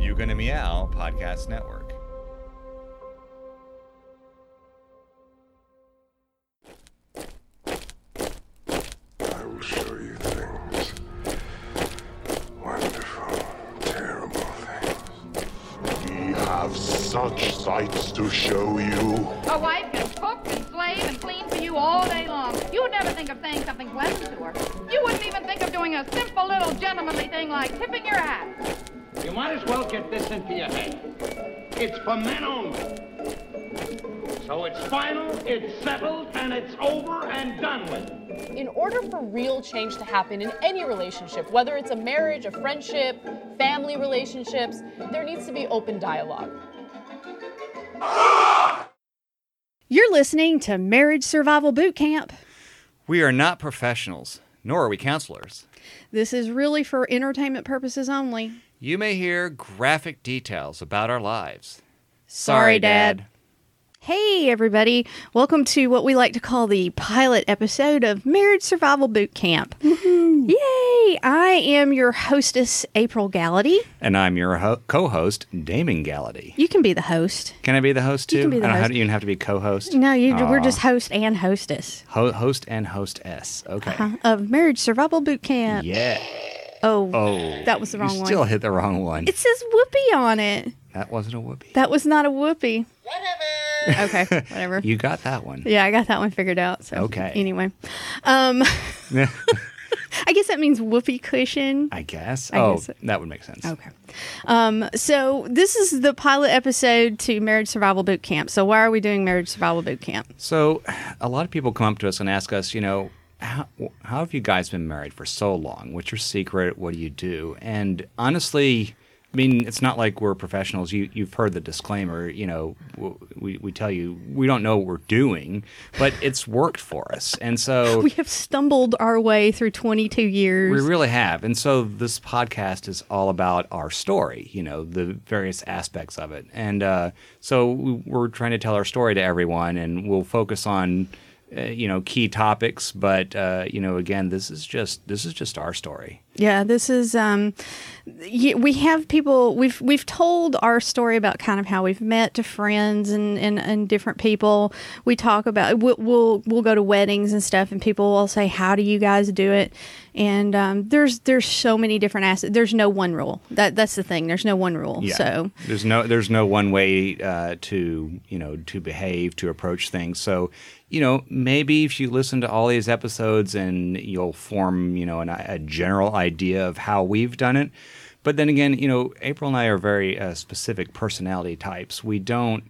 You Gonna Meow Podcast Network. I will show you things. Wonderful, terrible things. We have such sights to show you. A wife can cook and slave and clean for you all day long. You would never think of saying something pleasant to her. You wouldn't even think of doing a simple little gentlemanly thing like tipping your hat. You might as well get this into your head. It's for men only. So it's final, it's settled, and it's over and done with. In order for real change to happen in any relationship, whether it's a marriage, a friendship, family relationships, there needs to be open dialogue. You're listening to Marriage Survival Boot Camp. We are not professionals, nor are we counselors. This is really for entertainment purposes only. You may hear graphic details about our lives. Sorry, Dad. Hey, everybody. Welcome to what we like to call the pilot episode of Marriage Survival Boot Camp. Yay! I am your hostess, April Gallaty. And I'm your ho- co-host, Damon Gallaty. You can be the host. Can I be the host too? You can be the I don't host. have even have to be co-host. No, you, we're just host and hostess Ho- host and hostess. Okay. uh, of Marriage Survival Boot Camp. Yeah. Oh, Oh, that was the wrong you one. Still hit the wrong one. it says whoopee on it. that wasn't a whoopee. That was not a whoopee. Whatever. Okay, whatever. You got that one. Yeah, I got that one figured out. So Okay. Anyway, um, I guess that means whoopee cushion. I guess. I oh, guess that would make sense. Okay. Um, so this is the pilot episode to Marriage Survival Boot Camp. So why are we doing Marriage Survival Boot Camp? So, a lot of people come up to us and ask us, you know, how, how have you guys been married for so long? What's your secret? What do you do? And honestly, I mean, it's not like we're professionals. You, you've heard the disclaimer. You know, we, we tell you we don't know what we're doing, but it's worked for us. And so We have stumbled our way through 22 years. we really have. And so this podcast is all about our story, you know, the various aspects of it. And uh, so we're trying to tell our story to everyone, and we'll focus on, uh, you know, key topics. But uh, you know, again, this is just this is just our story. Yeah, this is um we have people we've we've told our story about kind of how we've met to friends and and, and different people. We talk about we'll, we'll we'll go to weddings and stuff and people will say how do you guys do it? And um, there's there's so many different aspects. There's no one rule. That that's the thing. There's no one rule. So there's no there's no one way uh, to you know to behave to approach things. So you know maybe if you listen to all these episodes and you'll form you know an, a general idea of how we've done it. But then again, you know April and I are very uh, specific personality types. We don't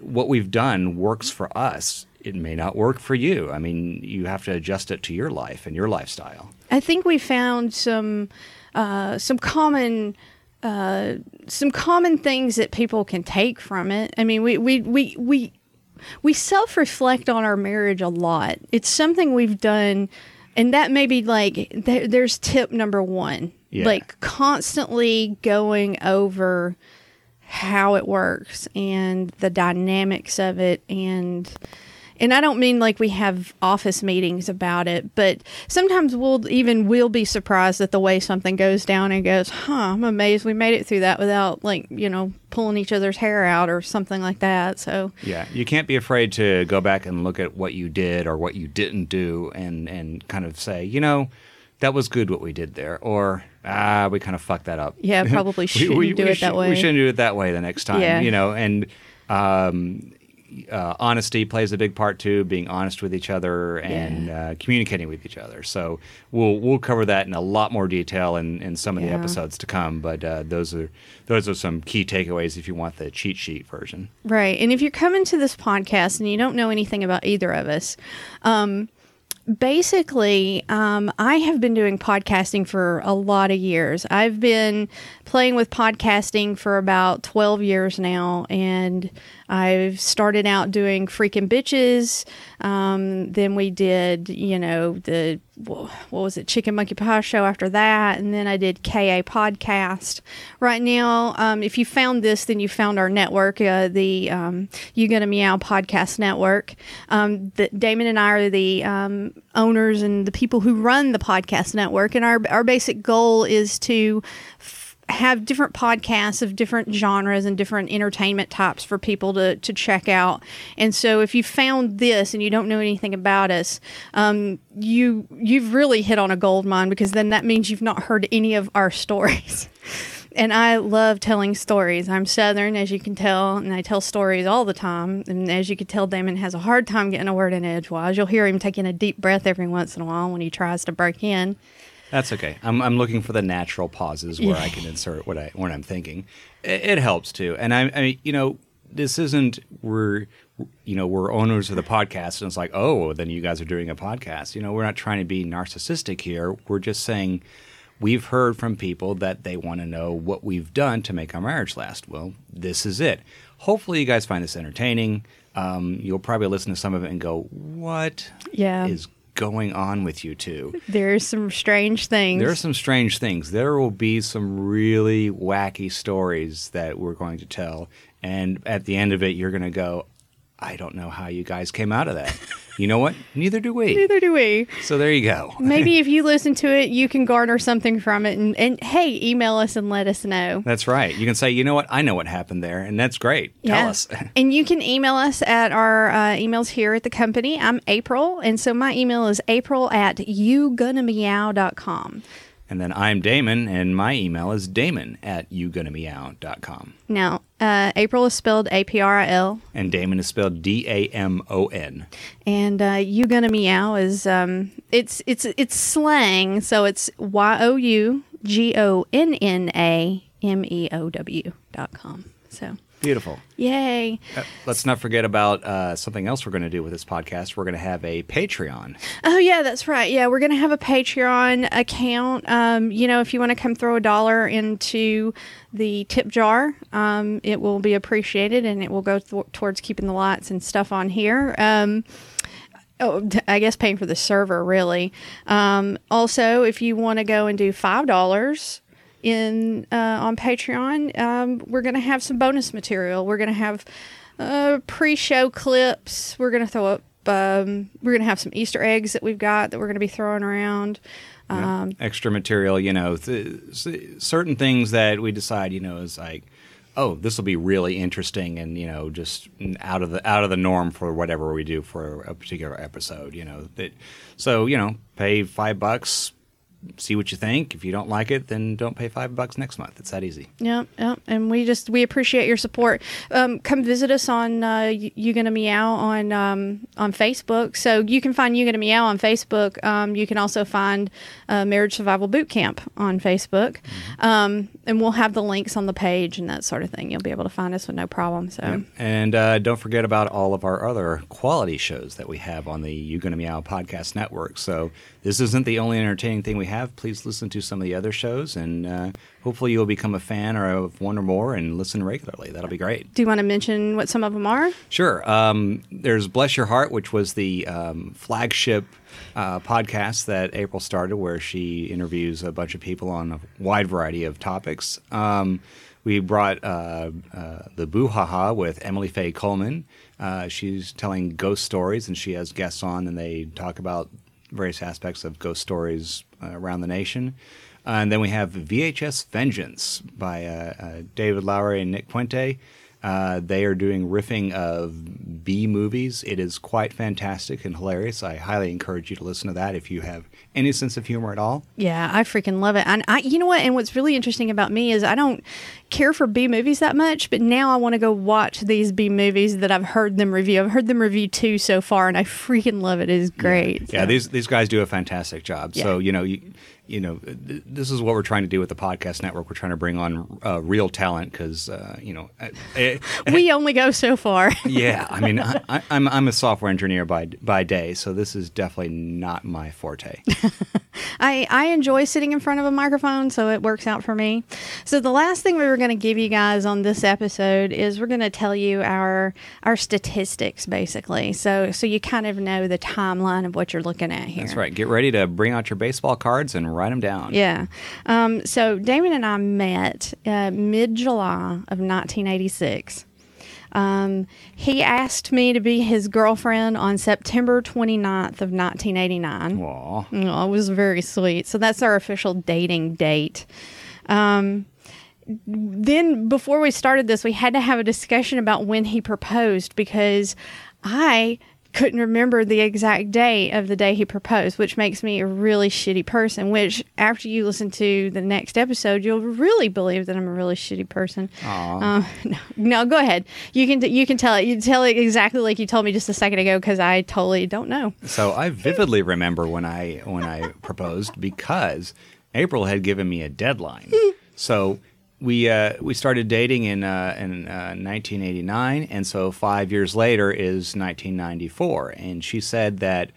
what we've done works for us. It may not work for you. I mean, you have to adjust it to your life and your lifestyle. I think we found some uh, some common uh, some common things that people can take from it. I mean, we we we we we self reflect on our marriage a lot. It's something we've done, and that may be like there, there's tip number one, Yeah. like constantly going over how it works and the dynamics of it and and I don't mean like we have office meetings about it, but sometimes we'll even we'll be surprised at the way something goes down and goes, "Huh, I'm amazed we made it through that without like, you know, pulling each other's hair out or something like that." So, Yeah, you can't be afraid to go back and look at what you did or what you didn't do, and and kind of say, you know, that was good what we did there, or ah, we kind of fucked that up. Yeah, probably shouldn't do it that way. We shouldn't do it that way the next time. Yeah. You know, and um, uh, honesty plays a big part too. Being honest with each other and uh, communicating with each other. So we'll we'll cover that in a lot more detail in, in some of the episodes to come. But uh, those are those are some key takeaways if you want the cheat sheet version. Right. And if you're coming to this podcast and you don't know anything about either of us, um, basically, um, I have been doing podcasting for a lot of years. I've been playing with podcasting for about 12 years now, and I've started out doing freaking bitches. Um, then we did, you know, the what was it, Chicken Monkey Pie show after that, and then I did KA podcast. Right now, um, if you found this, then you found our network, uh, the um, You Gonna Meow podcast network. Um, the, Damon and I are the um, owners and the people who run the podcast network, and our our basic goal is to have different podcasts of different genres and different entertainment types for people to, to check out. And so if you found this and you don't know anything about us, um, you you've really hit on a gold mine because then that means you've not heard any of our stories. and I love telling stories. I'm Southern, as you can tell, and I tell stories all the time. And as you can tell, Damon has a hard time getting a word in edgewise. You'll hear him taking a deep breath every once in a while when he tries to break in. That's okay. I'm, I'm looking for the natural pauses where I can insert what I what I'm thinking. It, it helps too, and I, I, you know, this isn't we're you know we're owners of the podcast, and it's like oh, then you guys are doing a podcast. You know, we're not trying to be narcissistic here. We're just saying we've heard from people that they want to know what we've done to make our marriage last. Well, this is it. Hopefully, you guys find this entertaining. Um, you'll probably listen to some of it and go, "What Yeah. is going on with you two? There's some strange things. There are some strange things. There will be some really wacky stories that we're going to tell. And at the end of it, you're going to go, I don't know how you guys came out of that. you know what? Neither do we. Neither do we. So there you go. Maybe if you listen to it, you can garner something from it. And, and hey, email us and let us know. That's right. You can say, you know what? I know what happened there. And that's great. Tell us. and you can email us at our uh, emails here at the company. I'm April. And so my email is april at yougonnameow.com. and then I'm Damon, and my email is damon at yougonnameow.com. Now, uh, April is spelled A P R I L. And Damon is spelled D A M O N. And uh, you gonna meow is um, it's it's it's slang, so it's Y O U G O N N A M E O W dot com. So Beautiful. yay! Uh, let's not forget about uh, something else we're going to do with this podcast. We're going to have a Patreon. Oh yeah, that's right. Yeah, we're gonna have a Patreon account. Um, you know, if you want to come throw a dollar into the tip jar, um, it will be appreciated, and it will go th- towards keeping the lights and stuff on here. Um, Oh, I guess paying for the server, really. Um, also, if you want to go and do five dollars in uh, on Patreon, um, we're going to have some bonus material. We're going to have uh, pre-show clips. We're going to throw up. Um, we're going to have some Easter eggs that we've got that we're going to be throwing around. Um, extra material, you know, th- certain things that we decide, you know, is like, oh, this will be really interesting and you know, just out of the out of the norm for whatever we do for a particular episode, you know. That, so you know, pay five bucks, see what you think. If you don't like it, then don't pay five bucks next month. It's that easy. Yeah, yeah. And we just we appreciate your support. Um, come visit us on uh, You Gonna Meow on um, on Facebook. So you can find You Gonna Meow on Facebook. Um, you can also find uh, Marriage Survival Boot Camp on Facebook, um, and we'll have the links on the page and that sort of thing. You'll be able to find us with no problem. So And uh, don't forget about all of our other quality shows that we have on the You Gonna Meow podcast network. So this isn't the only entertaining thing we have. Please listen to some of the other shows, and uh, hopefully you'll become a fan or of one or more and listen regularly. That'll be great. do you want to mention what some of them are? Sure. Um, there's Bless Your Heart, which was the um, flagship uh, podcast that April started, where she interviews a bunch of people on a wide variety of topics. Um, we brought uh, uh, the Boo Ha Ha with Emily Faye Coleman. Uh, she's telling ghost stories, and she has guests on, and they talk about various aspects of ghost stories uh, around the nation. Uh, and then we have VHS Vengeance by uh, uh, David Lowery and Nick Puente. Uh, they are doing riffing of B movies. It is quite fantastic and hilarious. I highly encourage you to listen to that if you have any sense of humor at all. Yeah, I freaking love it. And I, you know what? And what's really interesting about me is I don't care for B movies that much, but now I want to go watch these B movies that I've heard them review. I've heard them review two so far, and I freaking love it. It is great. Yeah, So- these these guys do a fantastic job. So you know, you, you know, th- this is what we're trying to do with the podcast network. We're trying to bring on uh, real talent because uh, you know, uh, eh, we only go so far. yeah. I mean, I, I, I'm I'm a software engineer by by day, so this is definitely not my forte. I, I enjoy sitting in front of a microphone, so it works out for me. So the last thing we were going to give you guys on this episode is we're going to tell you our our statistics, basically. So so you kind of know the timeline of what you're looking at here. That's right. Get ready to bring out your baseball cards and write them down. Yeah. Um, so Damon and I met uh, mid July of 1986. Um, he asked me to be his girlfriend on September 29th of 1989. Aw. Oh, it was very sweet. So that's our official dating date. Um, then before we started this, we had to have a discussion about when he proposed because I couldn't remember the exact day of the day he proposed, which makes me a really shitty person. Which, after you listen to the next episode, you'll really believe that I'm a really shitty person. Uh, no, no, go ahead. You can you can tell it. You tell it exactly like you told me just a second ago because I totally don't know. So I vividly remember when I when I proposed because April had given me a deadline. so we uh, we started dating in uh, in uh, 1989, and so five years later is 1994. And she said that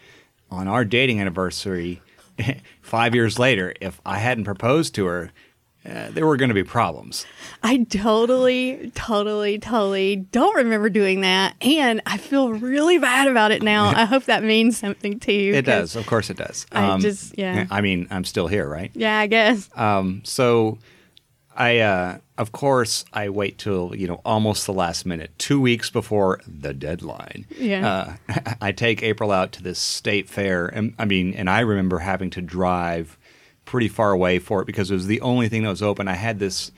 on our dating anniversary, five years later, if I hadn't proposed to her, uh, there were going to be problems. I totally, totally, totally don't remember doing that, and I feel really bad about it now. I hope that means something to you. It does, of course, it does. I just- yeah. I mean, I'm still here, right? Yeah, I guess. Um, so I, uh, of course, I wait till you know almost the last minute, two weeks before the deadline. Yeah. Uh, I take April out to this state fair, and I mean, and I remember having to drive pretty far away for it because it was the only thing that was open. I had this,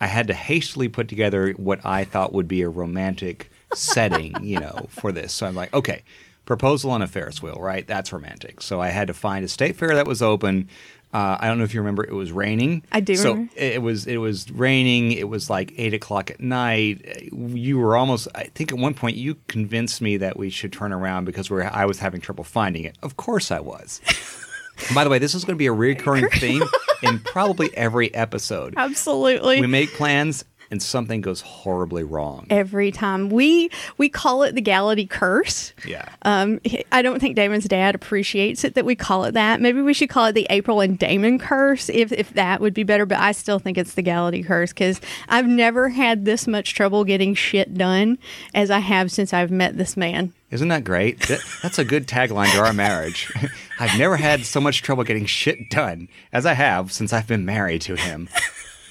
I had to hastily put together what I thought would be a romantic setting, you know, for this. So I'm like, okay. Proposal on a Ferris wheel, right? That's romantic. So I had to find a state fair that was open. Uh, I don't know if you remember, it was raining. I do So remember. it was it was raining. It was like eight o'clock at night. You were almost. I think at one point you convinced me that we should turn around because we're. I was having trouble finding it. Of course I was. By the way, this is going to be a recurring theme in probably every episode. Absolutely. We make plans and something goes horribly wrong. Every time we we call it the Gallaty curse. Yeah. Um, I don't think Damon's dad appreciates it that we call it that. Maybe we should call it the April and Damon curse, if if that would be better. But I still think it's the Gallaty curse because I've never had this much trouble getting shit done as I have since I've met this man. Isn't that great? That, that's a good tagline to our marriage. I've never had so much trouble getting shit done as I have since I've been married to him.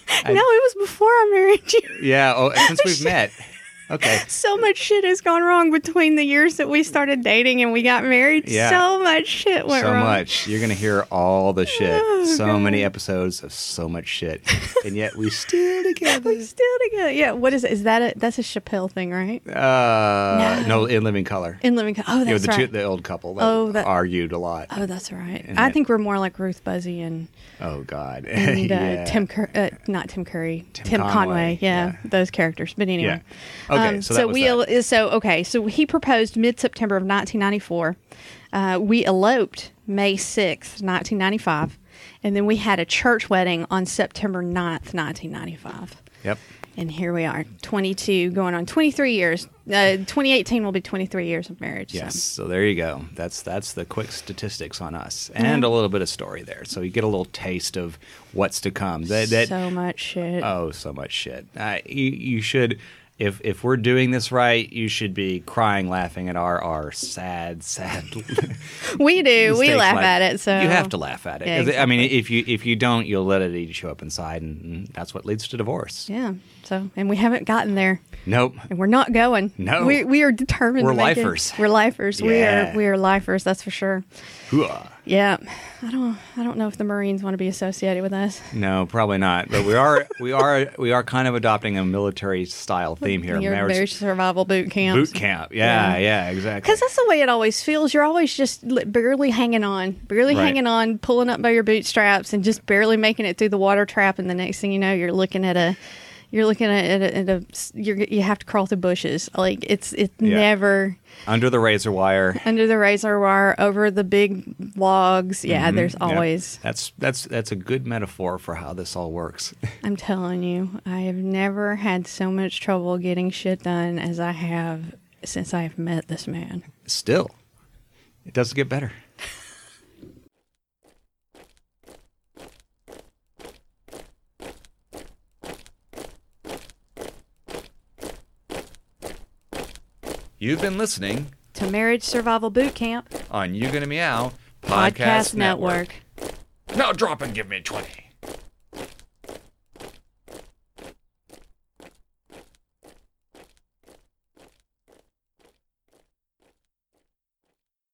no, it was before I married you. Yeah, oh, since we've met. Okay. So much shit has gone wrong between the years that we started dating and we got married. Yeah. So much shit went so wrong. much. You're gonna hear all the shit. Oh, so God. many episodes of so much shit, and yet we still together. We still together. Yeah. What is it? Is that a that's a Chappelle thing, right? Uh, no. in living color. In Living. Color. Oh, you know, that's the, right. two, the old couple that, Oh, that- argued a lot. oh, that's right. And I it- think we're more like Ruth Buzzi and Oh God. and uh, Yeah. Tim Cur- uh, not Tim Curry, Tim Tim, Conway. Conway, Yeah, yeah. those characters. But anyway, Yeah. Okay, so that was we that. so okay, so he proposed mid September of 1994. Uh, we eloped May 6th, 1995, and then we had a church wedding on September 9th, 1995. Yep. And here we are, 22, going on 23 years. Uh, 2018 will be 23 years of marriage. Yes. So there you go. That's that's the quick statistics on us, and a little bit of story there. So you get a little taste of what's to come. That, that so much shit. Oh, so much shit. Uh, you, you should, if if we're doing this right, you should be crying, laughing at our our sad, sad. we do. We laugh like- at it. So you have to laugh at it. Yeah, 'Cause, I mean, if you if you don't, you'll let it eat you up inside, and, that's what leads to divorce. Yeah. So, and we haven't gotten there. Nope. And we're not going. No. we, we are determined. We're to make it. lifers. We're lifers. We are we are lifers. That's for sure. Hooah. Yeah, I don't I don't know if the Marines want to be associated with us. No, probably not. But we are we are we are kind of adopting a military style theme here. Your Marriage- marriage survival boot camp. boot camp. Yeah, Yeah. yeah, exactly. Because that's the way it always feels. You're always just barely hanging on, barely Right. hanging on, pulling up by your bootstraps, and just barely making it through the water trap. And the next thing you know, you're looking at a, you're looking at, at, a, at a, you're, you have to crawl through bushes. Like it's it's Yeah. never under the razor wire. under the razor wire, over the big logs. Yeah, there's Mm-hmm. Yep. always. That's that's that's a good metaphor for how this all works. I'm telling you, I have never had so much trouble getting shit done as I have since I've met this man. Still, it doesn't get better. You've been listening To Marriage Survival Boot Camp on You Gonna Meow Podcast, Network. Now drop and give me 20.